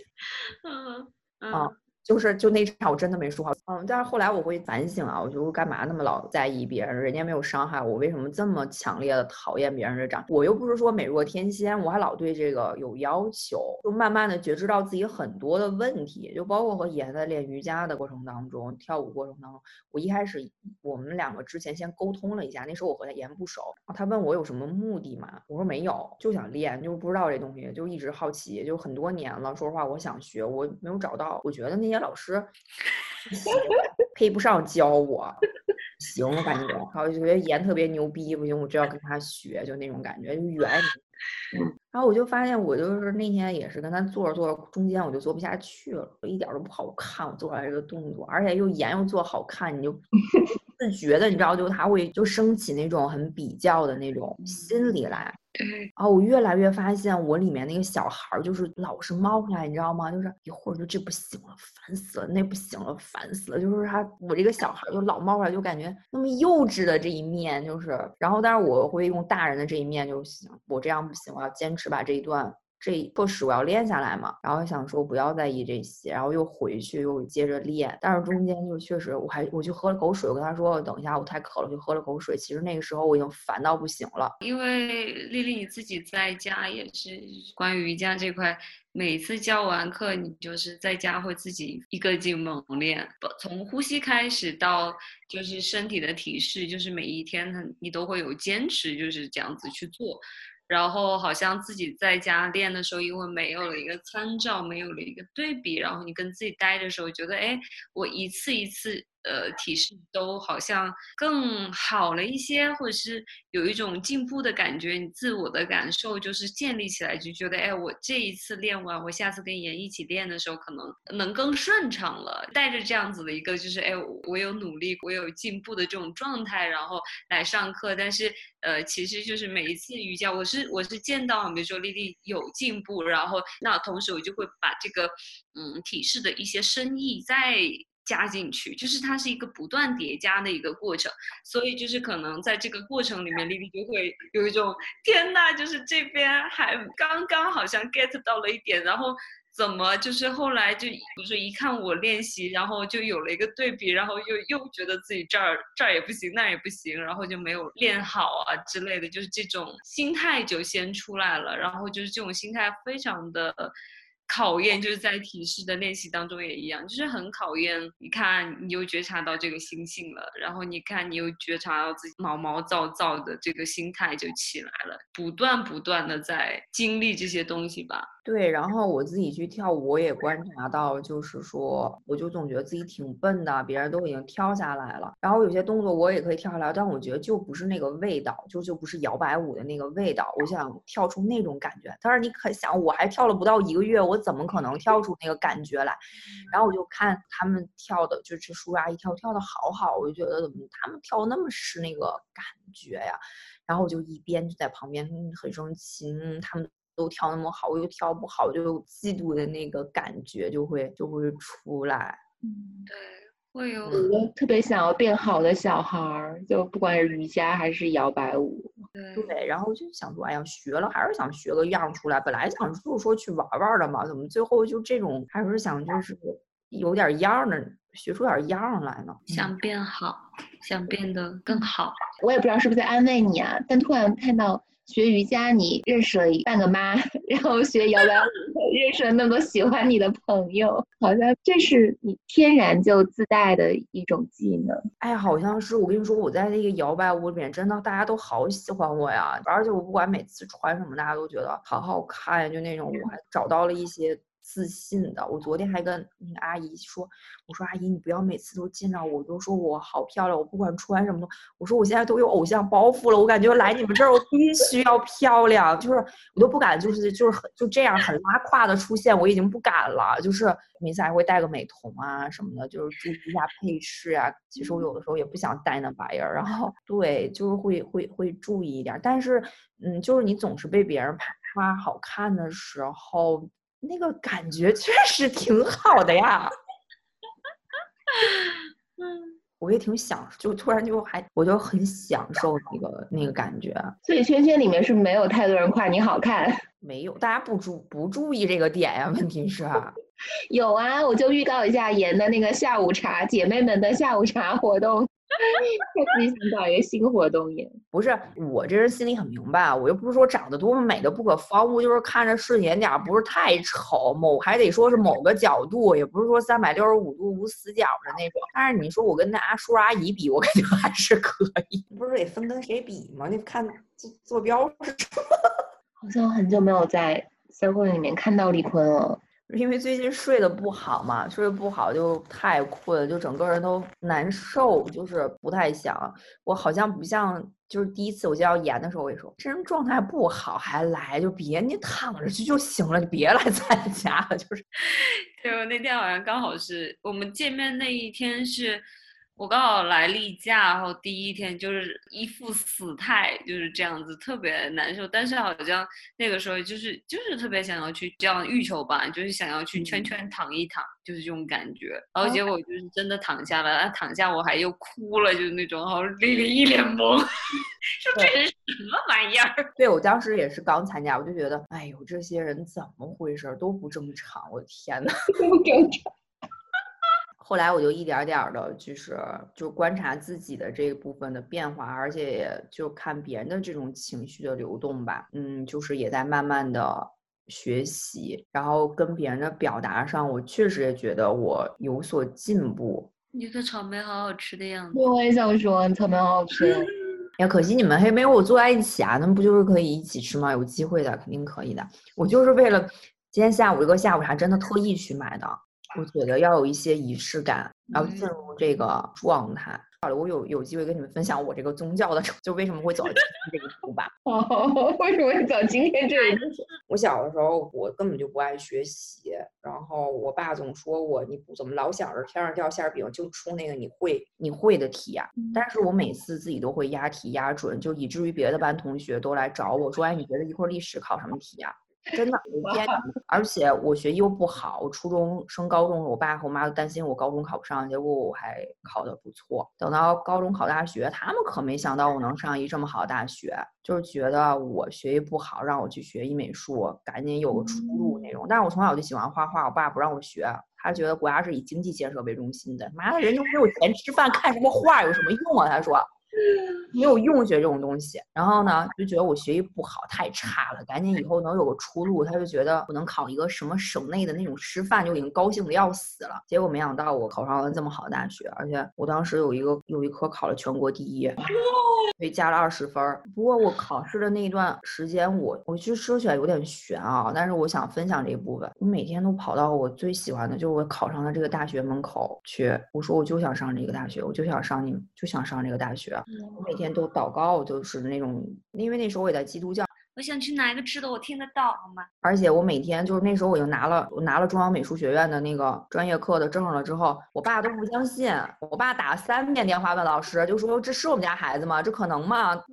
S4: 嗯
S1: 嗯。就是就那场我真的没说话，嗯，但是后来我会反省啊，我就干嘛那么老在意别人，人家没有伤害我，为什么这么强烈的讨厌别人这长？我又不是说美若天仙，我还老对这个有要求，就慢慢的觉知到自己很多的问题，就包括和妍在练瑜伽的过程当中，跳舞过程当中，我一开始我们两个之前先沟通了一下，那时候我和他妍不熟，他问我有什么目的嘛，我说没有，就想练，就不知道这东西，就一直好奇，就很多年了，说实话，我想学，我没有找到，我觉得那些。老师配不上教我，行，感觉，然后就觉得颜特别牛逼，不行，我就要跟他学，就那种感觉，就圆。然后我就发现，我就是那天也是跟他做着做着，中间我就做不下去了，我一点都不好看，我做出来这个动作，而且又颜又做好看，你就 自觉的，你知道，就他会就升起那种很比较的那种心理来。然后我越来越发现，我里面那个小孩儿就是老是冒出来，你知道吗？就是一会儿就这不行了，烦死了；那不行了，烦死了。就是他，我这个小孩儿就老冒出来，就感觉那么幼稚的这一面，就是。然后，但是我会用大人的这一面，就行。我这样不行，我要坚持把这一段。这课时我要练下来嘛，然后想说不要在意这些，然后又回去又接着练，但是中间就确实我还我去喝了口水，我跟他说等一下我太渴了，就喝了口水。其实那个时候我已经烦到不行了，
S4: 因为丽丽你自己在家也是关于瑜伽这块，每次教完课你就是在家会自己一个劲猛练，从呼吸开始到就是身体的体式，就是每一天你都会有坚持就是这样子去做。然后好像自己在家练的时候，因为没有了一个参照，没有了一个对比，然后你跟自己待的时候，觉得哎，我一次一次。呃，体式都好像更好了一些，或者是有一种进步的感觉。你自我的感受就是建立起来，就觉得，哎，我这一次练完，我下次跟妍一起练的时候，可能能更顺畅了。带着这样子的一个，就是哎，我有努力，我有进步的这种状态，然后来上课。但是，呃，其实就是每一次瑜伽，我是我是见到，比如说丽丽有进步，然后那同时我就会把这个，嗯，体式的一些深意在。加进去，就是它是一个不断叠加的一个过程，所以就是可能在这个过程里面，丽丽就会有一种天呐，就是这边还刚刚好像 get 到了一点，然后怎么就是后来就比如说一看我练习，然后就有了一个对比，然后又又觉得自己这儿这儿也不行，那也不行，然后就没有练好啊之类的，就是这种心态就先出来了，然后就是这种心态非常的。考验就是在体式的练习当中也一样，就是很考验。你看，你又觉察到这个心性了，然后你看，你又觉察到自己毛毛躁躁的这个心态就起来了，不断不断的在经历这些东西吧。
S1: 对，然后我自己去跳舞，我也观察到，就是说，我就总觉得自己挺笨的，别人都已经跳下来了，然后有些动作我也可以跳下来，但我觉得就不是那个味道，就就不是摇摆舞的那个味道。我想跳出那种感觉，但是你可想，我还跳了不到一个月，我怎么可能跳出那个感觉来？然后我就看他们跳的，就是叔叔阿姨跳，跳的好好，我就觉得怎么他们跳的那么是那个感觉呀？然后我就一边就在旁边很生气，他们。都跳那么好，我又跳不好，就嫉妒的那个感觉就会就会出来。
S4: 嗯，对，会有
S2: 特别想要变好的小孩儿，就不管是瑜伽还是摇摆舞。
S1: 对，然后就想说，哎呀，学了还是想学个样出来。本来想就是说去玩玩的嘛，怎么最后就这种，还是想就是有点样的，学出点样来呢？
S4: 想变好，想变得更好。
S2: 我也不知道是不是在安慰你啊，但突然看到。学瑜伽，你认识了一半个妈，然后学摇摆舞，认识了那么多喜欢你的朋友，好像这是你天然就自带的一种技能。
S1: 哎，好像是。我跟你说，我在那个摇摆舞里面，真的大家都好喜欢我呀，而且我不管每次穿什么，大家都觉得好好看，就那种。我还找到了一些。自信的，我昨天还跟那个阿姨说，我说阿姨，你不要每次都见到我都说我好漂亮，我不管穿什么，我说我现在都有偶像包袱了，我感觉来你们这儿我必须要漂亮，就是我都不敢，就是就是很就这样很拉胯的出现，我已经不敢了，就是每次还会戴个美瞳啊什么的，就是注意一下配饰啊。其实我有的时候也不想戴那玩意儿，然后对，就是会会会注意一点，但是嗯，就是你总是被别人夸好看的时候。那个感觉确实挺好的呀，嗯，我也挺享，就突然就还，我就很享受那个那个感觉。
S2: 所以圈圈里面是没有太多人夸你好看，
S1: 没有，大家不注不注意这个点呀？问题是，
S2: 有啊，我就预告一下妍的那个下午茶，姐妹们的下午茶活动。他自己想搞一个新活动也
S1: 不是我这人心里很明白，我又不是说长得多么美的不可方物，就是看着顺眼点，不是太丑，某还得说是某个角度，也不是说三百六十五度无死角的那种。但是你说我跟那叔叔阿姨比，我感觉还是可以。不是得分跟谁比吗？那看坐坐标是。
S2: 好像很久没有在 circle 里面看到李坤了。
S1: 因为最近睡得不好嘛，睡得不好就太困，就整个人都难受，就是不太想。我好像不像，就是第一次我接到演的时候，我也说这人状态不好还来，就别你躺着去就行了，你别来参加了。就是，
S4: 就那天好像刚好是我们见面那一天是。我刚好来例假，然后第一天就是一副死态，就是这样子，特别难受。但是好像那个时候就是就是特别想要去这样欲求吧，就是想要去圈圈躺一躺，就是这种感觉。然后结果就是真的躺下了，啊，躺下我还又哭了，就是那种，然后丽丽一脸懵，说这是什么玩意儿？
S1: 对我当时也是刚参加，我就觉得，哎呦，这些人怎么回事？都不正常，我的天呐，
S2: 不正常。
S1: 后来我就一点点的，就是就观察自己的这一部分的变化，而且也就看别人的这种情绪的流动吧。嗯，就是也在慢慢的学习，然后跟别人的表达上，我确实也觉得我有所进步。
S4: 你的草莓好好吃的样子，
S2: 我也想说，草莓好好吃。
S1: 呀，可惜你们还没有我坐在一起啊，那不就是可以一起吃吗？有机会的，肯定可以的。我就是为了今天下午这个下午茶，真的特意去买的。我觉得要有一些仪式感，然后进入这个状态。好了，我有有机会跟你们分享我这个宗教的，就为什么会走到这一步吧。
S2: 哦，为什么会走今天这一步？
S1: 我小的时候，我根本就不爱学习，然后我爸总说我你不怎么老想着天上掉馅儿饼，就出那个你会你会的题啊。但是我每次自己都会押题押准，就以至于别的班同学都来找我说，哎，你觉得一会儿历史考什么题啊？真的，我天！而且我学习又不好，我初中升高中，我爸和我妈都担心我高中考不上，结果我还考得不错。等到高中考大学，他们可没想到我能上一这么好的大学，就是觉得我学习不好，让我去学医美术，赶紧有个出路那种。但是我从小就喜欢画画，我爸不让我学，他觉得国家是以经济建设为中心的，妈的，人都没有钱吃饭，看什么画有什么用啊？他说。没有用学这种东西，然后呢，就觉得我学习不好，太差了，赶紧以后能有个出路。他就觉得我能考一个什么省内的那种师范，就已经高兴的要死了。结果没想到我考上了这么好的大学，而且我当时有一个有一科考了全国第一，所以加了二十分。不过我考试的那一段时间，我我其实说起来有点悬啊，但是我想分享这一部分。我每天都跑到我最喜欢的，就是我考上了这个大学门口去，我说我就想上这个大学，我就想上你，就想上这个大学。我每天都祷告，就是那种，因为那时候我也在基督教。
S4: 我想去拿一个吃的，我听得到，好吗？
S1: 而且我每天就是那时候我已经拿了，我拿了中央美术学院的那个专业课的证了之后，我爸都不相信，我爸打了三遍电话问老师，就说这是我们家孩子吗？这可能吗？
S4: 哇！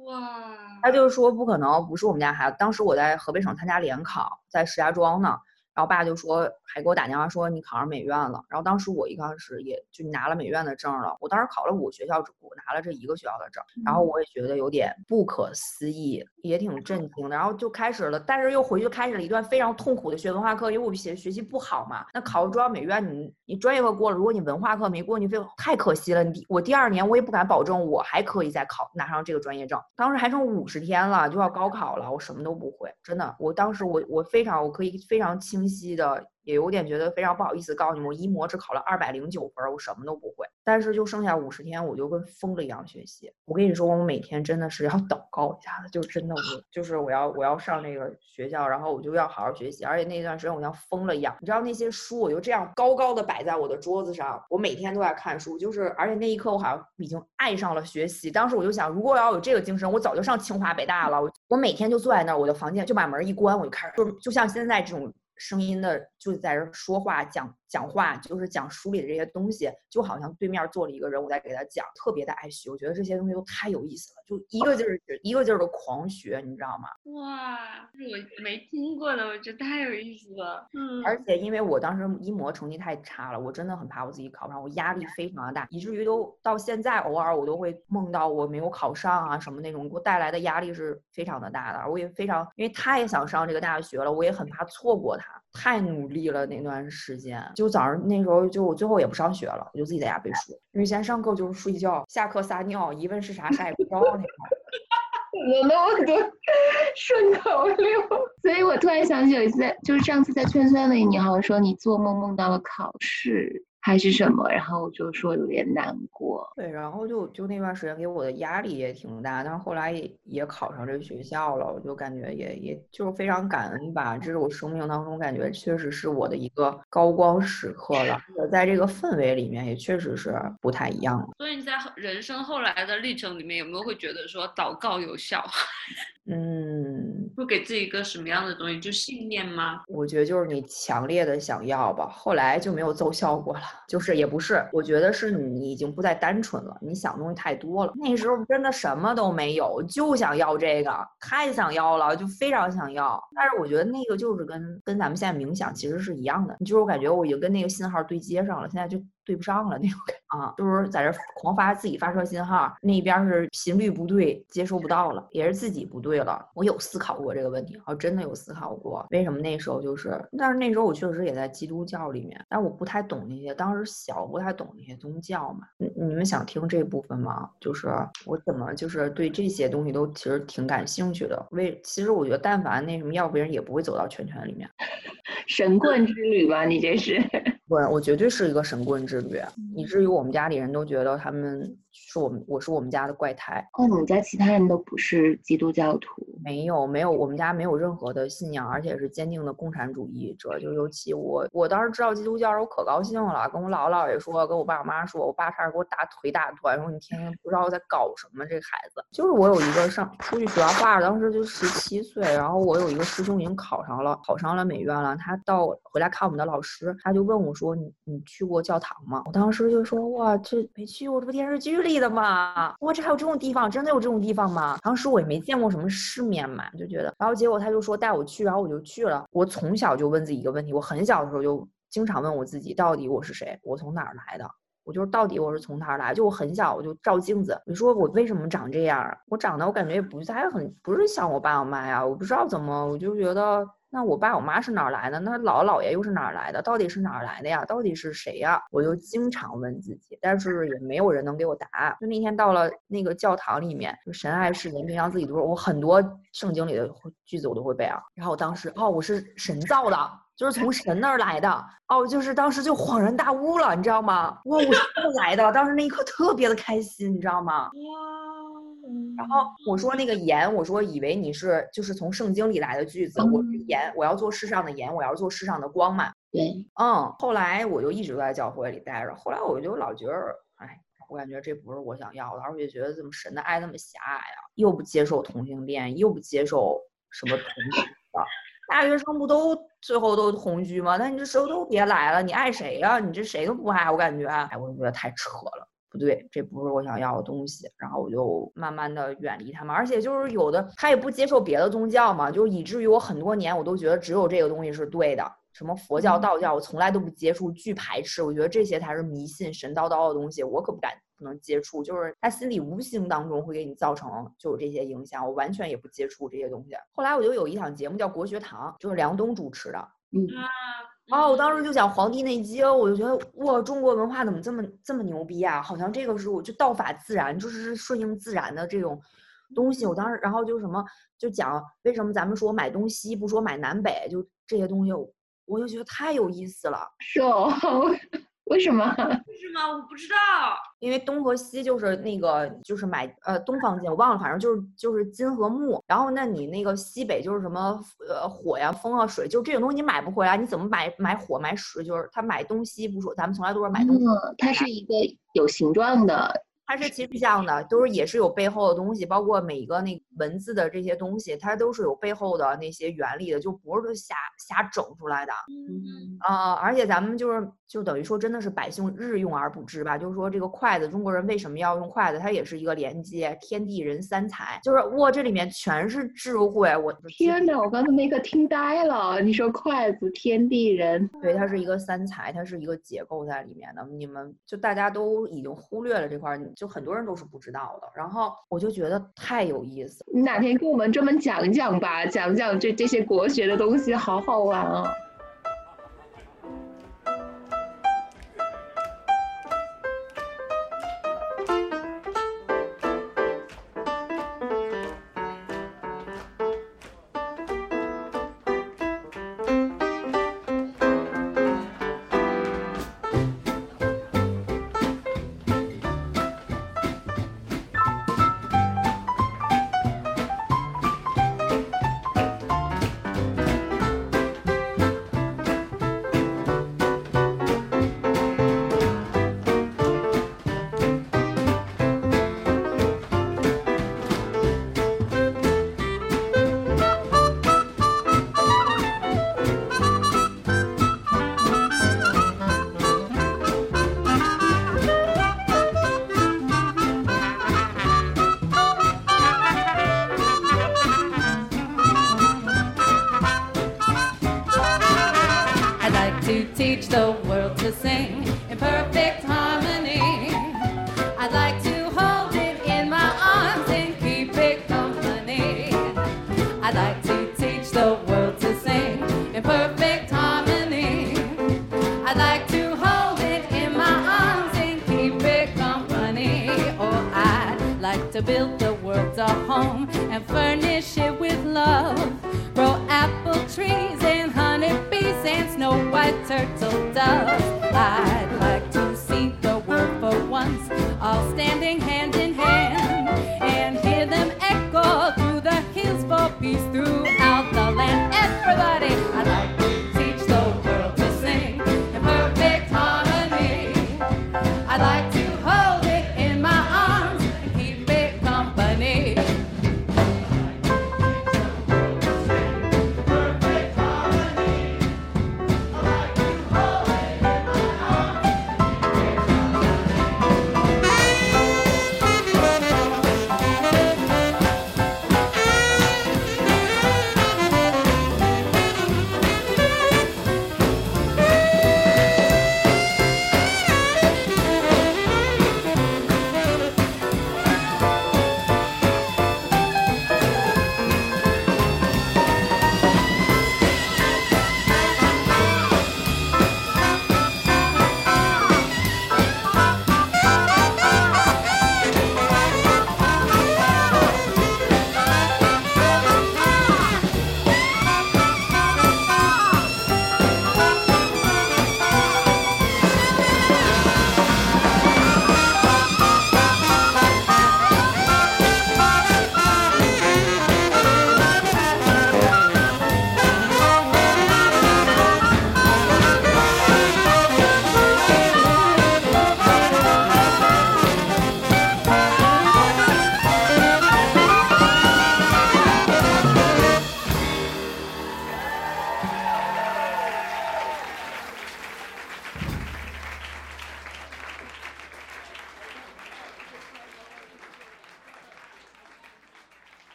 S1: 他就说不可能，不是我们家孩子。当时我在河北省参加联考，在石家庄呢。然后爸就说，还给我打电话说你考上美院了。然后当时我一开始也就拿了美院的证了。我当时考了五个学校，只拿了这一个学校的证。然后我也觉得有点不可思议，也挺震惊的。然后就开始了，但是又回去开始了一段非常痛苦的学文化课，因为我学学习不好嘛。那考中央美院，你你专业课过了，如果你文化课没过，你非太可惜了。你我第二年我也不敢保证我还可以再考拿上这个专业证。当时还剩五十天了，就要高考了，我什么都不会，真的。我当时我我非常我可以非常清晰的。也有点觉得非常不好意思，告诉你们，我一模只考了二百零九分，我什么都不会。但是就剩下五十天，我就跟疯了一样学习。我跟你说，我每天真的是要祷告一下子，就真的我就是我要我要上那个学校，然后我就要好好学习。而且那段时间我像疯了一样，你知道那些书，我就这样高高的摆在我的桌子上，我每天都在看书。就是而且那一刻我好像已经爱上了学习。当时我就想，如果要有这个精神，我早就上清华北大了。我我每天就坐在那儿，我的房间就把门一关，我就开始就就像现在这种。声音的就在这说话讲。讲话就是讲书里的这些东西，就好像对面坐了一个人，我在给他讲，特别的爱学。我觉得这些东西都太有意思了，就一个劲儿一个劲儿的狂学，你知道吗？
S4: 哇，是我没听过的，我觉得太有意思了。嗯，
S1: 而且因为我当时一模成绩太差了，我真的很怕我自己考不上，我压力非常的大，以至于都到现在偶尔我都会梦到我没有考上啊什么那种，给我带来的压力是非常的大的。我也非常，因为他也想上这个大学了，我也很怕错过他，太努力了那段时间就。早上那时候，就我最后也不上学了，我就自己在家背书。以前上课就是睡觉，下课撒尿，一问是啥啥也不知道那种。
S2: 有那么多顺口溜，所以我突然想起有一次，就是上次在圈圈里，你好像说你做梦梦到了考试。还是什么，然后就说有点难过。
S1: 对，然后就就那段时间给我的压力也挺大，但是后来也也考上这个学校了，我就感觉也也就是非常感恩吧。这是我生命当中感觉确实是我的一个高光时刻了，在这个氛围里面也确实是不太一样。
S4: 所以你在人生后来的历程里面，有没有会觉得说祷告有效？
S1: 嗯，
S4: 会给自己一个什么样的东西？就信念吗？
S1: 我觉得就是你强烈的想要吧，后来就没有奏效果了。就是也不是，我觉得是你已经不再单纯了，你想东西太多了。那时候真的什么都没有，就想要这个，太想要了，就非常想要。但是我觉得那个就是跟跟咱们现在冥想其实是一样的，就是我感觉我已经跟那个信号对接上了，现在就。对不上了那种感啊，就是在这狂发自己发射信号，那边是频率不对，接收不到了，也是自己不对了。我有思考过这个问题，我真的有思考过，为什么那时候就是，但是那时候我确实也在基督教里面，但我不太懂那些，当时小不太懂那些宗教嘛。你你们想听这部分吗？就是我怎么就是对这些东西都其实挺感兴趣的。为其实我觉得，但凡那什么，要不然也不会走到圈圈里面。
S2: 神棍之旅吧，你这是？
S1: 我绝对是一个神棍之旅，以至于我们家里人都觉得他们。是我们，我是我们家的怪胎。
S2: 哦，你们家其他人都不是基督教徒？
S1: 没有，没有，我们家没有任何的信仰，而且是坚定的共产主义者。就尤其我，我当时知道基督教时，我可高兴了，跟我姥姥姥爷说，跟我爸我妈说，我爸差点给我打腿打断，说你天天不知道在搞什么，这孩子。就是我有一个上出去学画画，当时就十七岁，然后我有一个师兄已经考上了，考上了美院了。他到回来看我们的老师，他就问我说，你你去过教堂吗？我当时就说，哇，这没去过，这不电视剧里的嘛？哇，这还有这种地方？真的有这种地方吗？当时我也没见过什么世面嘛，就觉得，然后结果他就说带我去，然后我就去了。我从小就问自己一个问题，我很小的时候就经常问我自己，到底我是谁？我从哪儿来的？我就是到底我是从哪儿来？就我很小我就照镜子，你说我为什么长这样？我长得我感觉也不太很，不是像我爸我妈呀，我不知道怎么，我就觉得。那我爸我妈是哪儿来的？那姥姥姥爷又是哪儿来的？到底是哪儿来的呀？到底是谁呀？我就经常问自己，但是也没有人能给我答案。就那天到了那个教堂里面，就神爱世人，平常自己读，我很多圣经里的句子我都会背啊。然后我当时哦，我是神造的，就是从神那儿来的。哦，就是当时就恍然大悟了，你知道吗？哇，我是这么来的。当时那一刻特别的开心，你知道吗？哇。然后我说那个盐，我说以为你是就是从圣经里来的句子，我是盐，我要做世上的盐，我要做世上的光嘛。
S2: 对，
S1: 嗯。后来我就一直都在教会里待着，后来我就老觉得，哎，我感觉这不是我想要的，而且觉得怎么神的爱那么狭隘啊，又不接受同性恋，又不接受什么同居的，大学生不都最后都同居吗？那你这时候都别来了，你爱谁呀？你这谁都不爱，我感觉，哎，我就觉得太扯了。不对，这不是我想要的东西，然后我就慢慢的远离他们，而且就是有的他也不接受别的宗教嘛，就以至于我很多年我都觉得只有这个东西是对的，什么佛教、道教我从来都不接触，巨排斥，我觉得这些才是迷信、神叨叨的东西，我可不敢不能接触，就是他心里无形当中会给你造成就有这些影响，我完全也不接触这些东西。后来我就有一档节目叫国学堂，就是梁冬主持的，
S2: 嗯。
S1: 哦，我当时就讲《黄帝内经》，我就觉得哇，中国文化怎么这么这么牛逼啊？好像这个是我就道法自然，就是顺应自然的这种东西。我当时，然后就什么就讲为什么咱们说买东西不说买南北，就这些东西，我就觉得太有意思了。
S2: 是哦。为什么？
S4: 为什么？我不知道。
S1: 因为东和西就是那个，就是买呃东方金，我忘了，反正就是就是金和木。然后那你那个西北就是什么呃火呀、风啊、水，就这种东西你买不回来，你怎么买买火买水？就是他买东西不说，咱们从来都是买东西。
S2: 它是一个有形状的。
S1: 它是其实这样的，都是也是有背后的东西，包括每一个那文字的这些东西，它都是有背后的那些原理的，就不是瞎瞎整出来的。嗯啊，而且咱们就是就等于说真的是百姓日用而不知吧，就是说这个筷子，中国人为什么要用筷子？它也是一个连接天地人三才，就是哇，这里面全是智慧。我
S2: 天哪，我刚才那个听呆了。你说筷子，天地人，
S1: 对，它是一个三才，它是一个结构在里面的。你们就大家都已经忽略了这块。就很多人都是不知道的，然后我就觉得太有意思。
S2: 你哪天跟我们专门讲讲吧，讲讲这这些国学的东西，好好玩啊！